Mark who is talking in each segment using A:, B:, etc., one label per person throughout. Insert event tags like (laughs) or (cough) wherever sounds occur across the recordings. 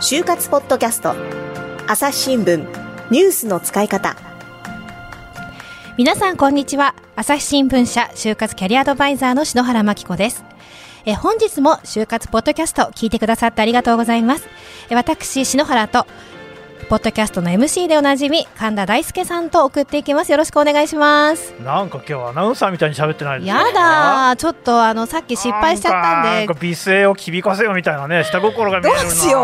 A: 就活ポッドキャスト。朝日新聞。ニュースの使い方。
B: 皆さんこんにちは。朝日新聞社就活キャリアアドバイザーの篠原真希子です。え本日も就活ポッドキャスト聞いてくださってありがとうございます。え私篠原とポッドキャストの MC でおなじみ神田大輔さんと送っていきます。よろしくお願いします。
C: なんか今日アナウンサーみたいに喋ってないです
B: やだちょっとあのさっき失敗しちゃったんで。
C: なんか美声を響かせよみたいなね下心が見えるな
B: どうしよ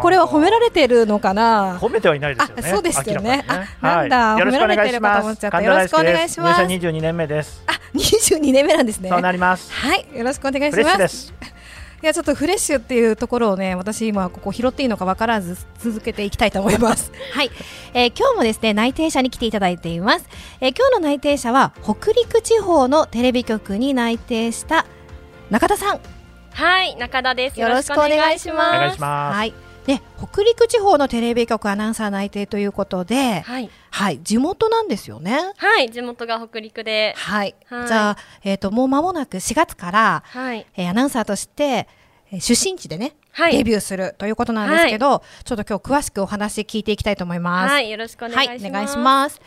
B: う。これは褒められてるのかな？
C: 褒めてはいないですよね。
B: そうですよね。
C: ね。
B: なんだ、
C: はい、
B: 褒められてるかと思っちゃった。よろしくお願いします。
C: 入社22年目です。
B: あ22年目なんですね。
C: そうなります。
B: はい。よろしくお願いしますいやちょっとフレッシュっていうところをね私今ここ拾っていいのか分からず続けていきたいと思います。(laughs) はい、えー、今日もですね内定者に来ていただいています、えー、今日の内定者は北陸地方のテレビ局に内定した中田さん。
D: はい中田です。
B: よろしくお願いします。
C: お願いします。
B: はいね、北陸地方のテレビ局アナウンサー内定ということで、
D: はい、
B: はい、地元なんですよね。
D: はい、地元が北陸で。
B: はい、はい、じゃあ、えっ、ー、と、もう間もなく4月から、
D: はい、
B: えー、アナウンサーとして、えー、出身地でね、
D: はい、
B: デビューするということなんですけど、はい、ちょっと今日詳しくお話聞いていきたいと思います。
D: はい、よろしくお願いします。
B: はい、お願いします。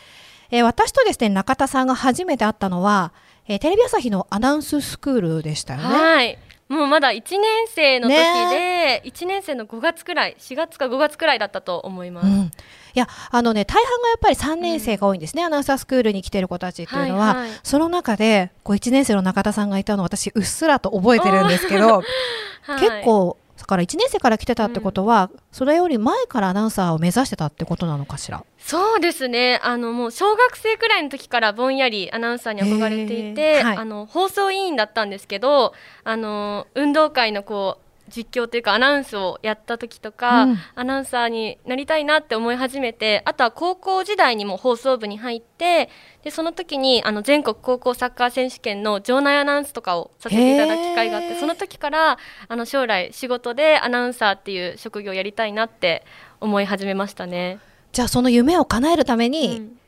B: えー、私とですね、中田さんが初めて会ったのは、えー、テレビ朝日のアナウンススクールでしたよね。
D: はい。もうまだ1年生の時で、1年生の5月くらい4月か5月くらいだったと思います、うん、
B: いやあのね大半がやっぱり3年生が多いんですね、うん、アナウンサースクールに来てる子たちっていうのは、はいはい、その中でこう1年生の中田さんがいたのを私うっすらと覚えてるんですけど、(laughs) はい、結構だから1年生から来てたってことは、うん、それより前からアナウンサーを目指してたってことなのかしら？
D: そうですね。あのもう小学生くらいの時からぼんやりアナウンサーに憧れていて、はい、あの放送委員だったんですけどあの運動会のこう実況というかアナウンスをやった時とか、うん、アナウンサーになりたいなって思い始めてあとは高校時代にも放送部に入ってでその時にあの全国高校サッカー選手権の場内アナウンスとかをさせていただく機会があってその時からあの将来仕事でアナウンサーっていう職業をやりたいなって思い始めましたね。
B: じゃあその夢を叶えるために、うん、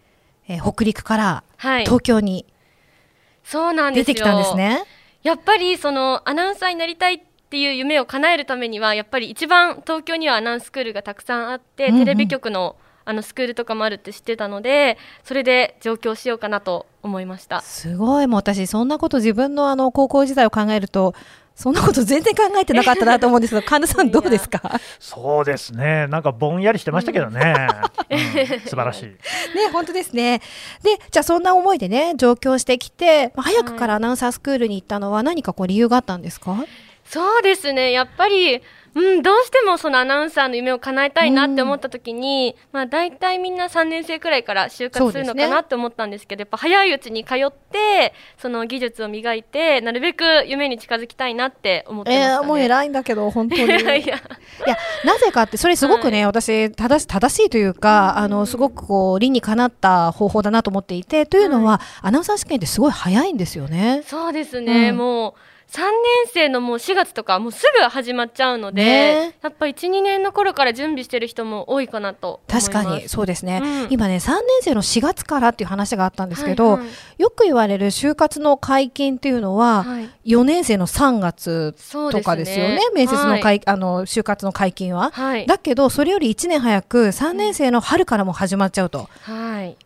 B: えー、北陸から東京に出てきたんですね。
D: はい、やっぱりそのアナウンサーになりたいっていう夢を叶えるためにはやっぱり一番東京にはアナウンススクールがたくさんあって、うんうん、テレビ局のあのスクールとかもあるって知ってたのでそれで上京しようかなと思いました。
B: すごい。もう私そんなこと自分のあの高校時代を考えるとそんなこと全然考えてなかったなと思うんですけど (laughs) 神田さんどうですか？
C: そうですね。なんかぼんやりしてましたけどね、うん。うん、素晴らしい。ね
B: 本当ですね。でじゃあそんな思いでね上京してきて早くからアナウンサースクールに行ったのは何かこう理由があったんですか、
D: そうですね。やっぱりうん、どうしてもそのアナウンサーの夢を叶えたいなって思った時に、うん、まあ大体みんな3年生くらいから就活するのかなって思ったんですけど、ね、やっぱ早いうちに通ってその技術を磨いてなるべく夢に近づきたいなって思ってました、ね、
B: えー、もう偉いんだけど本当に。(laughs) いや。いやなぜかってそれすごくね、はい、私正し正しいというか、うん、あのすごくこう理にかなった方法だなと思っていてというのは、はい、アナウンサー試験ってすごい早いんですよね。
D: そうですね、うん、もう3年生のもう4月とかもうすぐ始まっちゃうので、ね、やっぱ12年の頃から準備してる人も多いかなと
B: 確かにそうですね、うん、今ね3年生の4月からっていう話があったんですけど、はいはい、よく言われる就活の解禁っていうのは、はい、4年生の3月とかですよね、ね、面接の,、はい、あの就活の解禁は、はい、だけどそれより1年早く3年生の春からも始まっちゃうと。
D: はい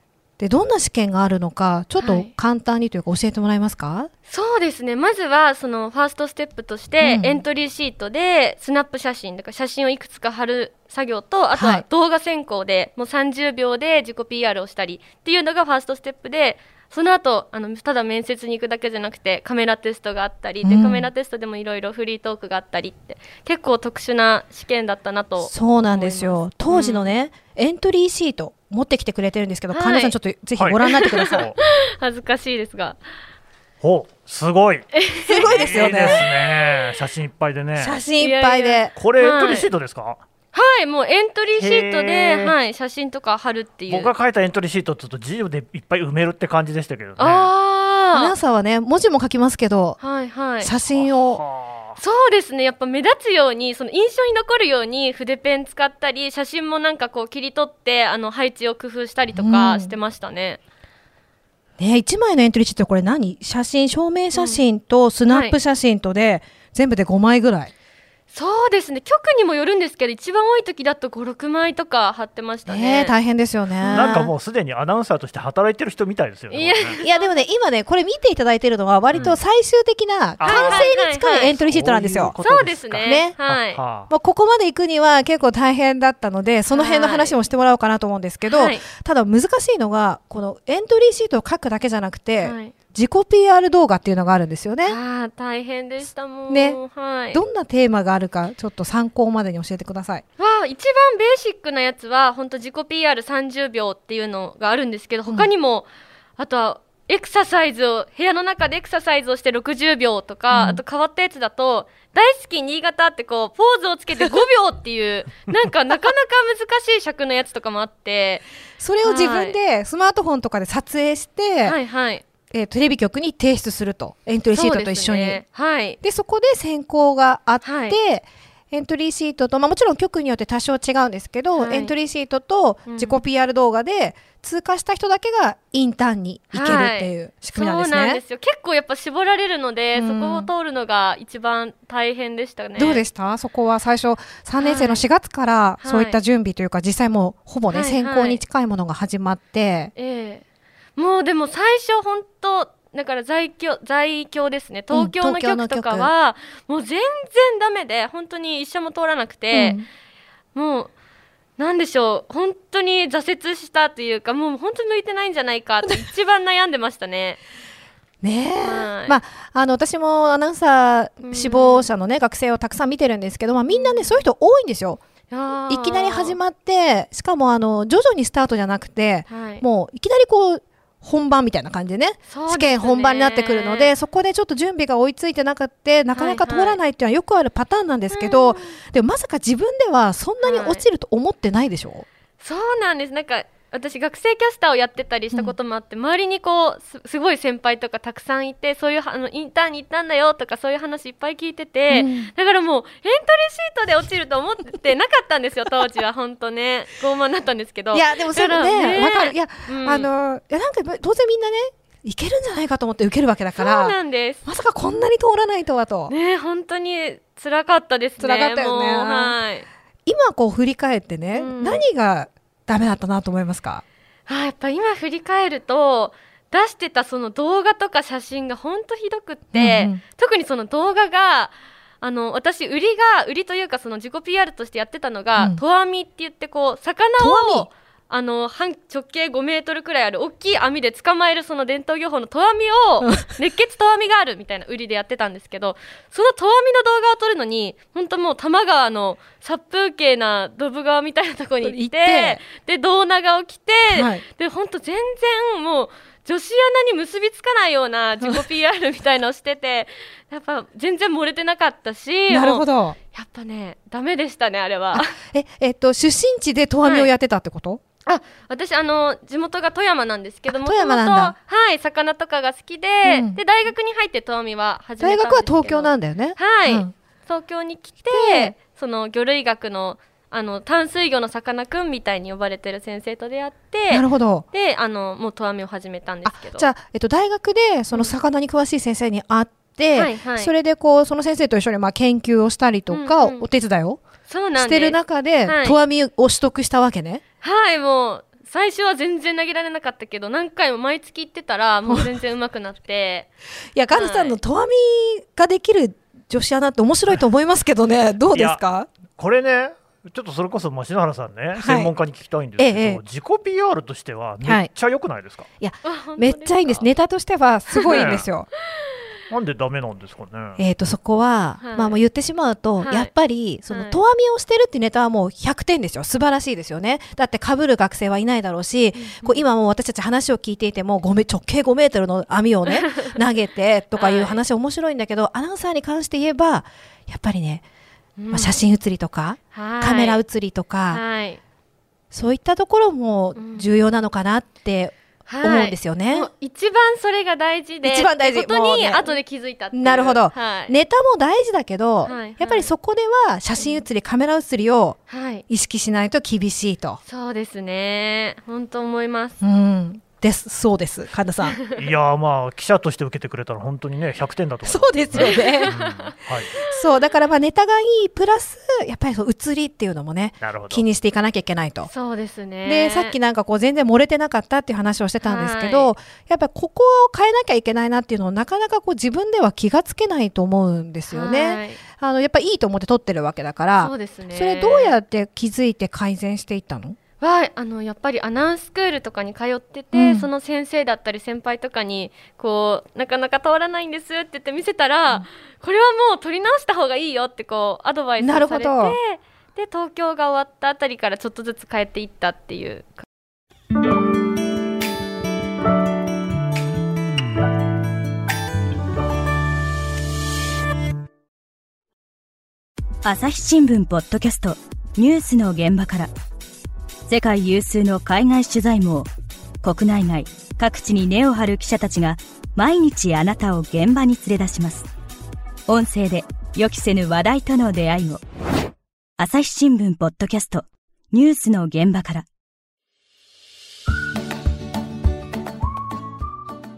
B: でどんな試験があるのかちょっと簡単にというか教えてもらえますか、はい、
D: そうですね。まずはそのファーストステップとして、エントリーシートでスナップ写真だから写真をいくつか貼る作業とあとは動画選考でもう30秒で自己 PR をしたりっていうのがファーストステップでその後あのただ面接に行くだけじゃなくてカメラテストがあったり、うん、でカメラテストでもいろいろフリートークがあったりって結構特殊な試験だったなと
B: そうなんですよ。当時のね、うん、エントリーシート持ってきてくれてるんですけど、はい、神田さんちょっとぜひご覧になってください、(laughs) はい、
D: 恥ずかしいですが。
C: おすごい。
B: すごいですよね。
C: いいですね。写真いっぱいでね。
B: 写真いっぱいで。
C: これエントリーシートですか、はい
D: はい、もうエントリーシートで、はい、写真とか貼るっていう。
C: 僕が書いたエントリーシートちょっと字でいっぱい埋めるって感じでしたけどね。
D: あ
B: 皆さんはね、文字も書きますけど、
D: はいはい、
B: 写真を。
D: そうですね。やっぱ目立つようにその印象に残るように筆ペン使ったり写真もなんかこう切り取ってあの配置を工夫したりとかしてましたね。
B: うん、ね1枚のエントリーシートこれ何？写真証明写真とスナップ写真とで、うんはい、全部で5枚ぐらい。
D: そうですね。局にもよるんですけど一番多い時だと56枚とか貼ってましたね、
B: えー、大変ですよね。
C: なんかもうすでにアナウンサーとして働いてる人みたいですよね
D: いや
B: いやでもね今ねこれ見ていただいてるのは割と最終的な完成に近いエントリーシートなんですよ。
D: そうですね。
B: ね。
D: はい。
C: は
B: まあ、ここまで行くには結構大変だったのでその辺の話もしてもらおうかなと思うんですけど、
D: はい。
B: ただ難しいのがこのエントリーシートを書くだけじゃなくて、
D: はい
B: 自己 PR 動画っていうのがあるんですよね。
D: ああ大変でしたもん
B: ね。
D: はい。
B: どんなテーマがあるかちょっと参考までに教えてください。
D: わあ一番ベーシックなやつは本当自己 PR30 秒っていうのがあるんですけど他にも、あとはエクササイズを部屋の中でエクササイズをして60秒とか、
B: うん。
D: あと変わったやつだと大好き新潟ってこうポーズをつけて (laughs) 5秒っていうなんかなかなか難しい尺のやつとかもあって。
B: それを自分でスマートフォンとかで撮影して、
D: はいはい
B: えーテレビ局に提出するとエントリーシートと一緒に。
D: ね。はい。
B: でそこで選考があって、
D: はい。
B: エントリーシートと、まあ、もちろん局によって多少違うんですけど、
D: はい。
B: エントリーシートと
D: うん。
B: 自己 PR 動画で通過した人だけがインターンに行けるっていう仕組みなんですね。
D: そうなんですよ。結構やっぱ絞られるので、
B: うん。
D: そこを通るのが一番大変でしたね。
B: どうでした？そこは最初3年生の4月から
D: い
B: そういった準備というか、実際もうほぼね、
D: はい。
B: 選考に近いものが始まって、
D: ええもうでも最初本当だから在京在京ですね。東京の
B: 東京の
D: 局とかは、もう全然ダメで本当に一社も通らなくて、もうなんでしょう。本当に挫折したというかもう本当に向いてないんじゃないかって一番悩んでましたね。(laughs)
B: ねえ、
D: はい。
B: まあ、あの私もアナウンサー志望者の、ね学生をたくさん見てるんですけど、まあ、みんなねそういう人多いんですよ。いきなり始
D: ま
B: まってしかもあの徐々にスタートじゃなくて、
D: はい、
B: もういきなりこう本番みたいな感じでね。
D: ね。
B: 試験本番になってくるのでそこでちょっと準備が追いついてなくってなかなか通らないっていうのはよくあるパターンなんですけど、でもまさか自分ではそんなに落ちると思ってないでしょ、
D: そうなんです。なんか私学生キャスターをやってたりしたこともあって、周りにこうすすごい先輩とかたくさんいてそういうあのインターンに行ったんだよとかそういう話いっぱい聞いてて、
B: うん。
D: だからもうエントリーシートで落ちると思ってなかったんですよ (laughs) 当時は本当ね。傲慢だったんですけど。
B: いやでもそれね。わかる。いや、
D: うん。
B: あのいやなんか当然みんなねいけるんじゃないかと思って受けるわけだか
D: そう
B: ら
D: なんです。
B: まさかこんなに通らないとはと、
D: ね本当に辛かったですね。
B: 辛かったよね。
D: はい。
B: 今こう振り返ってね、
D: うん。
B: 何がダメだったなと思いますか？
D: あやっぱ今振り返ると出してたその動画とか写真が本当ひどくって、
B: うんうん。
D: 特にその動画があの私売りが売りというかその自己 PR としてやってたのが、
B: うん。
D: とわみって言ってこう魚をあの半直径5メートルくらいある大きい網で捕まえるその伝統漁法のとわみを熱血とわみがあるみたいな売りでやってたんですけどそのとわみの動画を撮るのに本当もう多摩川の殺風景なドブ川みたいなところに行ってで胴長を着て、
B: はい。
D: で本当全然もう女子アナに結びつかないような (laughs) 自己 PR みたいのをしててやっぱ全然漏れてなかったし
B: なるほど。
D: やっぱねダメでしたねあれは。
B: ええっと出身地でとわみをやってたってこと、
D: あ私あの地元が富山なんですけども
B: あ富山なんだ。
D: はい魚とかが好きで、
B: うん。
D: で大学に入って富山は始め
B: 大
D: たんですけど。
B: 学は東京なんだよね。
D: はい、
B: うん。
D: 東京に来
B: で
D: てその魚類学のあの淡水魚のさかなクンみたいに呼ばれてる先生と出会って
B: なるほど。
D: であのもうとわみを始めたんで
B: あ
D: すけど。
B: じゃあ、えっと、大学でその魚に詳しい先生に会って、
D: はいはい。
B: それでこうその先生と一緒にまあ研究をしたりとか、
D: うんうん。
B: お手伝いをしてる中で
D: はい。
B: とわみを取得したわけね。
D: はいもう最初は全然投げられなかったけど何回も毎月行ってたら (laughs) もう全然上手くなって。(laughs)
B: いやガンさんのとわみができる女子アナって面白いと思いますけどね。(laughs) どうですか？
C: これねちょっとそれこそまあ篠原さんね、
B: い。
C: 専門家に聞きたいんですけど、
B: ええ
C: 自己 PR としてはめっちゃ良くないですか、
B: めっちゃいいんです。ネタとしてはすごいいいんですよ。
C: なんでダメなんですかね？
B: えー、とそこは、
D: はい。
B: まあもう言ってしまうと、
D: はい。
B: やっぱりその
D: はい。
B: とわみをしてるっていうネタはもう100点ですよ。素晴らしいですよね。だって被る学生はいないだろうし、こう今もう私たち話を聞いていても5メ直径5メートルの網をね (laughs) 投げてとかいう話面白いんだけど、アナウンサーに関して言えばやっぱりね、まあ、写真写りとか、カ
D: カ
B: メラ写りとか、
D: はい。
B: そういったところも重要なのかなって
D: はい
B: 思うんですよね。
D: もう一番それが大事で
B: 一番大事。
D: ことに後で気づいた
B: なるほど、
D: はい、
B: ネタも大事だけど、
D: はいはい。
B: やっぱりそこでは写真写りカメラ写りを
D: はい、
B: 意識しないと厳しいと。
D: そうですね。本当思います。
B: うん、です。そうです。神田さん。(laughs)
C: いやまあ記者として受けてくれたら本当にね100点だと
B: そうですよね、うん、はい、(laughs) そうだからまあネタがいいプラスやっぱりそう移りっていうのもね気にしていかなきゃいけないと。
D: そうですね。
B: でさっきなんかこう全然漏れてなかったっていう話をしてたんですけど、はい、やっぱりここを変えなきゃいけないなっていうのをなかなかこう自分では気がつけないと思うんですよね、はい、あのやっぱりいいと思って撮ってるわけだから
D: そうですね。
B: それどうやって気づいて改善していったの？
D: はあのやっぱりアナウンススクールとかに通ってて、うん、その先生だったり先輩とかにこうなかなか通らないんですって言って見せたら、うん、これはもう取り直した方がいいよってこうアドバイスされてで東京が終わったあたりからちょっとずつ変えていったっていう。
E: 朝日新聞ポッドキャストニュースの現場から世界有数の海外取材網国内外各地に根を張る記者たちが毎日あなたを現場に連れ出します。音声で予期せぬ話題との出会いを朝日新聞ポッドキャストニュースの現場から。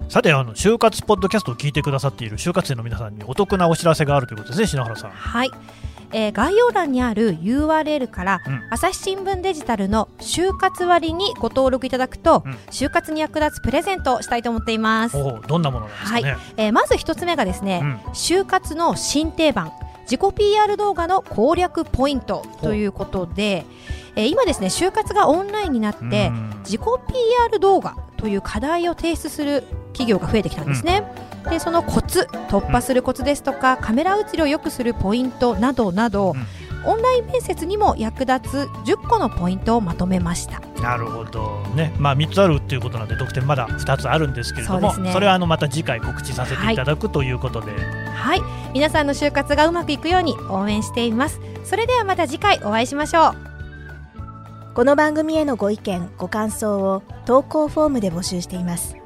C: さてあの就活ポッドキャストを聞いてくださっている就活生の皆さんにお得なお知らせがあるということですね篠原さん。
B: はいえー、概要欄にある URL から、うん、朝日新聞デジタルの就活割にご登録いただくと、うん、就活に役立つプレゼントをしたいと思っています。
C: どんなものなんですか、ね、はい。
B: えー、まず一つ目がですね、うん、就活の新定番。自己 PR 動画の攻略ポイントということで、えー、今ですね就活がオンラインになって自己 PR 動画という課題を提出する企業が増えてきたんですね、うん、でそのコツ突破するコツですとか、カメラ映りを良くするポイントなどなど、うん、オンライン面接にも役立つ10個のポイントをまとめました。
C: なるほどね。まあ3つあるっていうことなんで得点まだ2つあるんですけれどもそ,、ね、それはあのまた次回告知させてい。ただく、はい、ということで。
B: はい。皆さんの就活がうまくいくように応援しています。それではまた次回お会いしましょう。
A: この番組へのご意見ご感想を投稿フォームで募集しています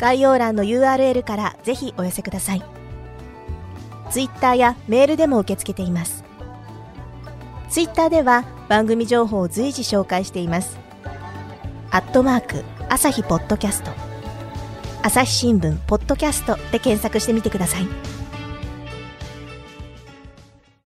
A: 概要欄の URL からぜひお寄せください。Twitter やメールでも受け付けています。Twitter では番組情報を随時紹介しています。アットマーク、朝日ポッドキャスト。朝日新聞ポッドキャストで検索してみてください。